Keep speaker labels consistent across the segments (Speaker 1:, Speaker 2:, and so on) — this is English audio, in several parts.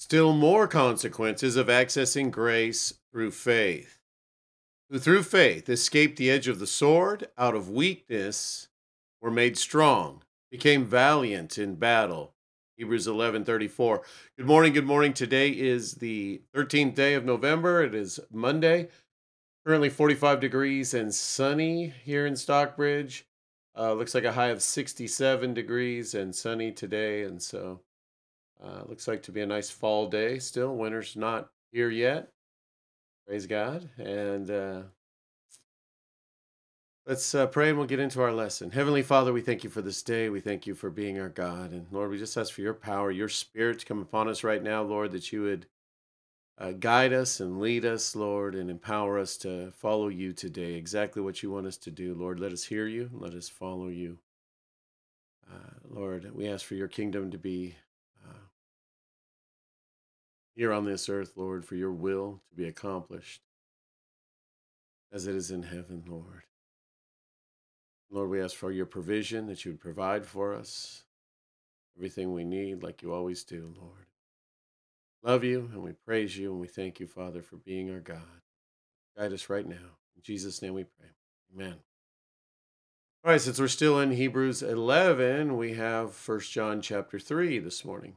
Speaker 1: Still more consequences of accessing grace through faith. Who through faith escaped the edge of the sword, out of weakness were made strong, became valiant in battle. Hebrews 11:34. Good morning, good morning. Today is the 13th day of November. It is Monday. Currently 45 degrees and sunny here in Stockbridge. Uh, looks like a high of 67 degrees and sunny today, and so uh, looks like to be a nice fall day still. Winter's not here yet. Praise God. And uh, let's uh, pray and we'll get into our lesson. Heavenly Father, we thank you for this day. We thank you for being our God. And Lord, we just ask for your power, your spirit to come upon us right now, Lord, that you would uh, guide us and lead us, Lord, and empower us to follow you today. Exactly what you want us to do, Lord. Let us hear you. Let us follow you. Uh, Lord, we ask for your kingdom to be here on this earth, Lord, for your will to be accomplished as it is in heaven, Lord. Lord, we ask for your provision that you would provide for us everything we need, like you always do, Lord. Love you and we praise you and we thank you, Father, for being our God. Guide us right now. In Jesus' name we pray. Amen. All right, since we're still in Hebrews 11, we have First John chapter 3 this morning.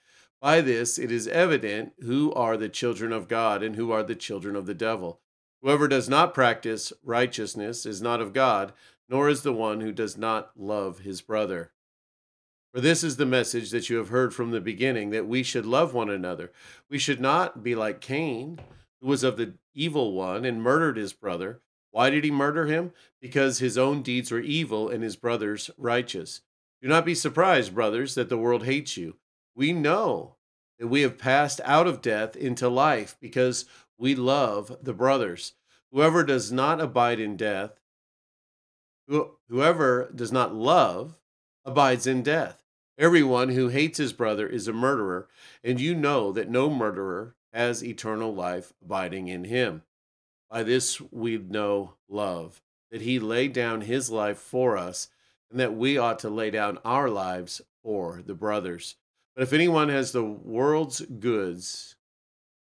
Speaker 1: By this it is evident who are the children of God and who are the children of the devil. Whoever does not practice righteousness is not of God, nor is the one who does not love his brother. For this is the message that you have heard from the beginning that we should love one another. We should not be like Cain, who was of the evil one and murdered his brother. Why did he murder him? Because his own deeds were evil and his brother's righteous. Do not be surprised, brothers, that the world hates you we know that we have passed out of death into life because we love the brothers. Whoever does not abide in death, whoever does not love, abides in death. Everyone who hates his brother is a murderer, and you know that no murderer has eternal life abiding in him. By this we know love, that he laid down his life for us, and that we ought to lay down our lives for the brothers. But if anyone has the world's goods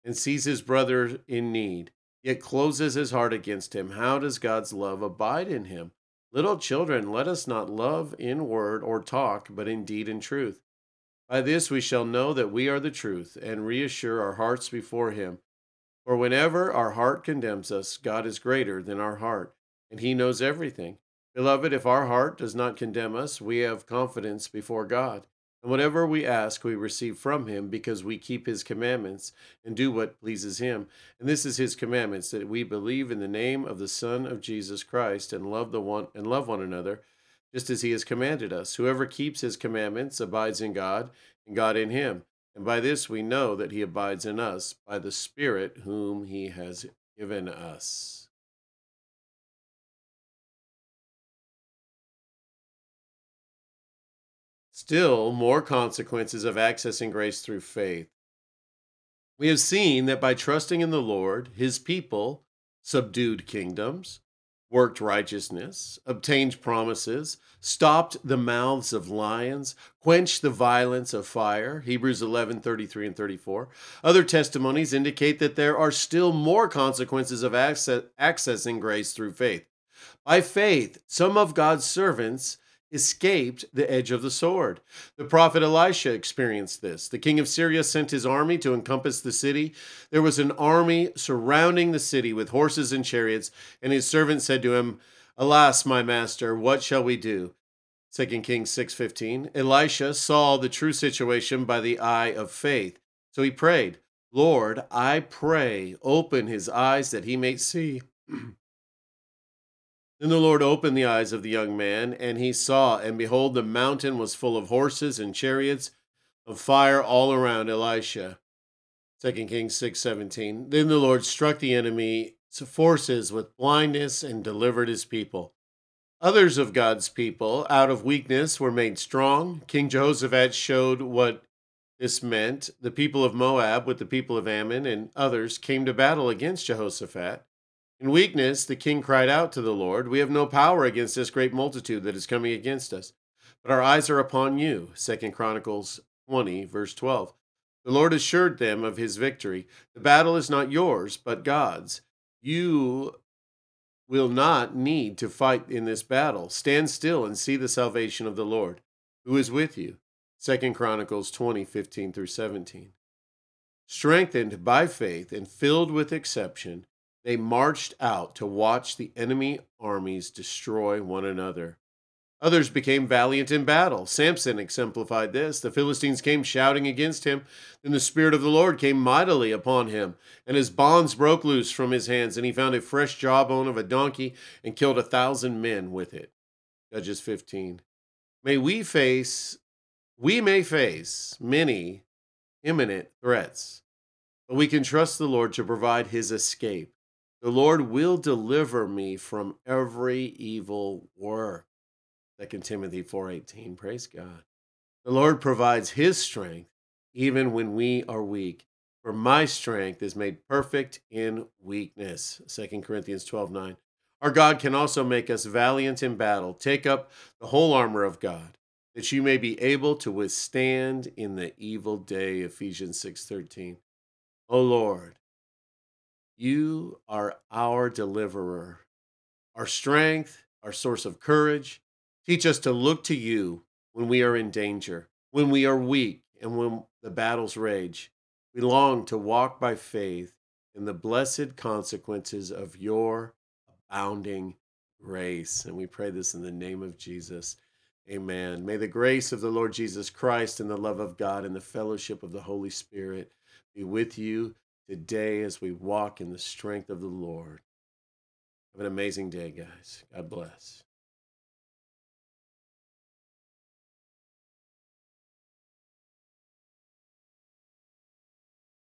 Speaker 1: and sees his brother in need, yet closes his heart against him, how does God's love abide in him? Little children, let us not love in word or talk, but in deed and truth. By this we shall know that we are the truth, and reassure our hearts before him. For whenever our heart condemns us, God is greater than our heart, and he knows everything. Beloved, if our heart does not condemn us, we have confidence before God. Whatever we ask, we receive from him because we keep his commandments and do what pleases him. And this is his commandments that we believe in the name of the Son of Jesus Christ and love the one and love one another, just as he has commanded us. Whoever keeps his commandments abides in God, and God in him. And by this we know that he abides in us by the Spirit whom he has given us. Still, more consequences of accessing grace through faith. We have seen that by trusting in the Lord, his people subdued kingdoms, worked righteousness, obtained promises, stopped the mouths of lions, quenched the violence of fire. Hebrews 11 33 and 34. Other testimonies indicate that there are still more consequences of access, accessing grace through faith. By faith, some of God's servants escaped the edge of the sword. The prophet Elisha experienced this. The king of Syria sent his army to encompass the city. There was an army surrounding the city with horses and chariots, and his servant said to him, Alas, my master, what shall we do? 2 Kings 6:15. Elisha saw the true situation by the eye of faith. So he prayed, "Lord, I pray, open his eyes that he may see." Then the Lord opened the eyes of the young man, and he saw, and behold, the mountain was full of horses and chariots of fire all around Elisha. 2 Kings 6:17. Then the Lord struck the enemy's forces with blindness and delivered his people. Others of God's people, out of weakness, were made strong. King Jehoshaphat showed what this meant. The people of Moab with the people of Ammon and others came to battle against Jehoshaphat. In weakness, the king cried out to the Lord, We have no power against this great multitude that is coming against us, but our eyes are upon you. 2 Chronicles 20, verse 12. The Lord assured them of his victory. The battle is not yours, but God's. You will not need to fight in this battle. Stand still and see the salvation of the Lord, who is with you. 2 Chronicles 20, 15 through 17. Strengthened by faith and filled with exception, they marched out to watch the enemy armies destroy one another. Others became valiant in battle. Samson exemplified this. The Philistines came shouting against him. Then the Spirit of the Lord came mightily upon him, and his bonds broke loose from his hands, and he found a fresh jawbone of a donkey and killed a thousand men with it. Judges 15. May we face, we may face many imminent threats, but we can trust the Lord to provide his escape. The Lord will deliver me from every evil work. 2 Timothy 4:18. Praise God. The Lord provides his strength even when we are weak. For my strength is made perfect in weakness. 2 Corinthians 12:9. Our God can also make us valiant in battle. Take up the whole armor of God, that you may be able to withstand in the evil day. Ephesians 6:13. O Lord, you are our deliverer, our strength, our source of courage. Teach us to look to you when we are in danger, when we are weak, and when the battles rage. We long to walk by faith in the blessed consequences of your abounding grace. And we pray this in the name of Jesus. Amen. May the grace of the Lord Jesus Christ and the love of God and the fellowship of the Holy Spirit be with you today as we walk in the strength of the Lord. Have an amazing day, guys. God bless.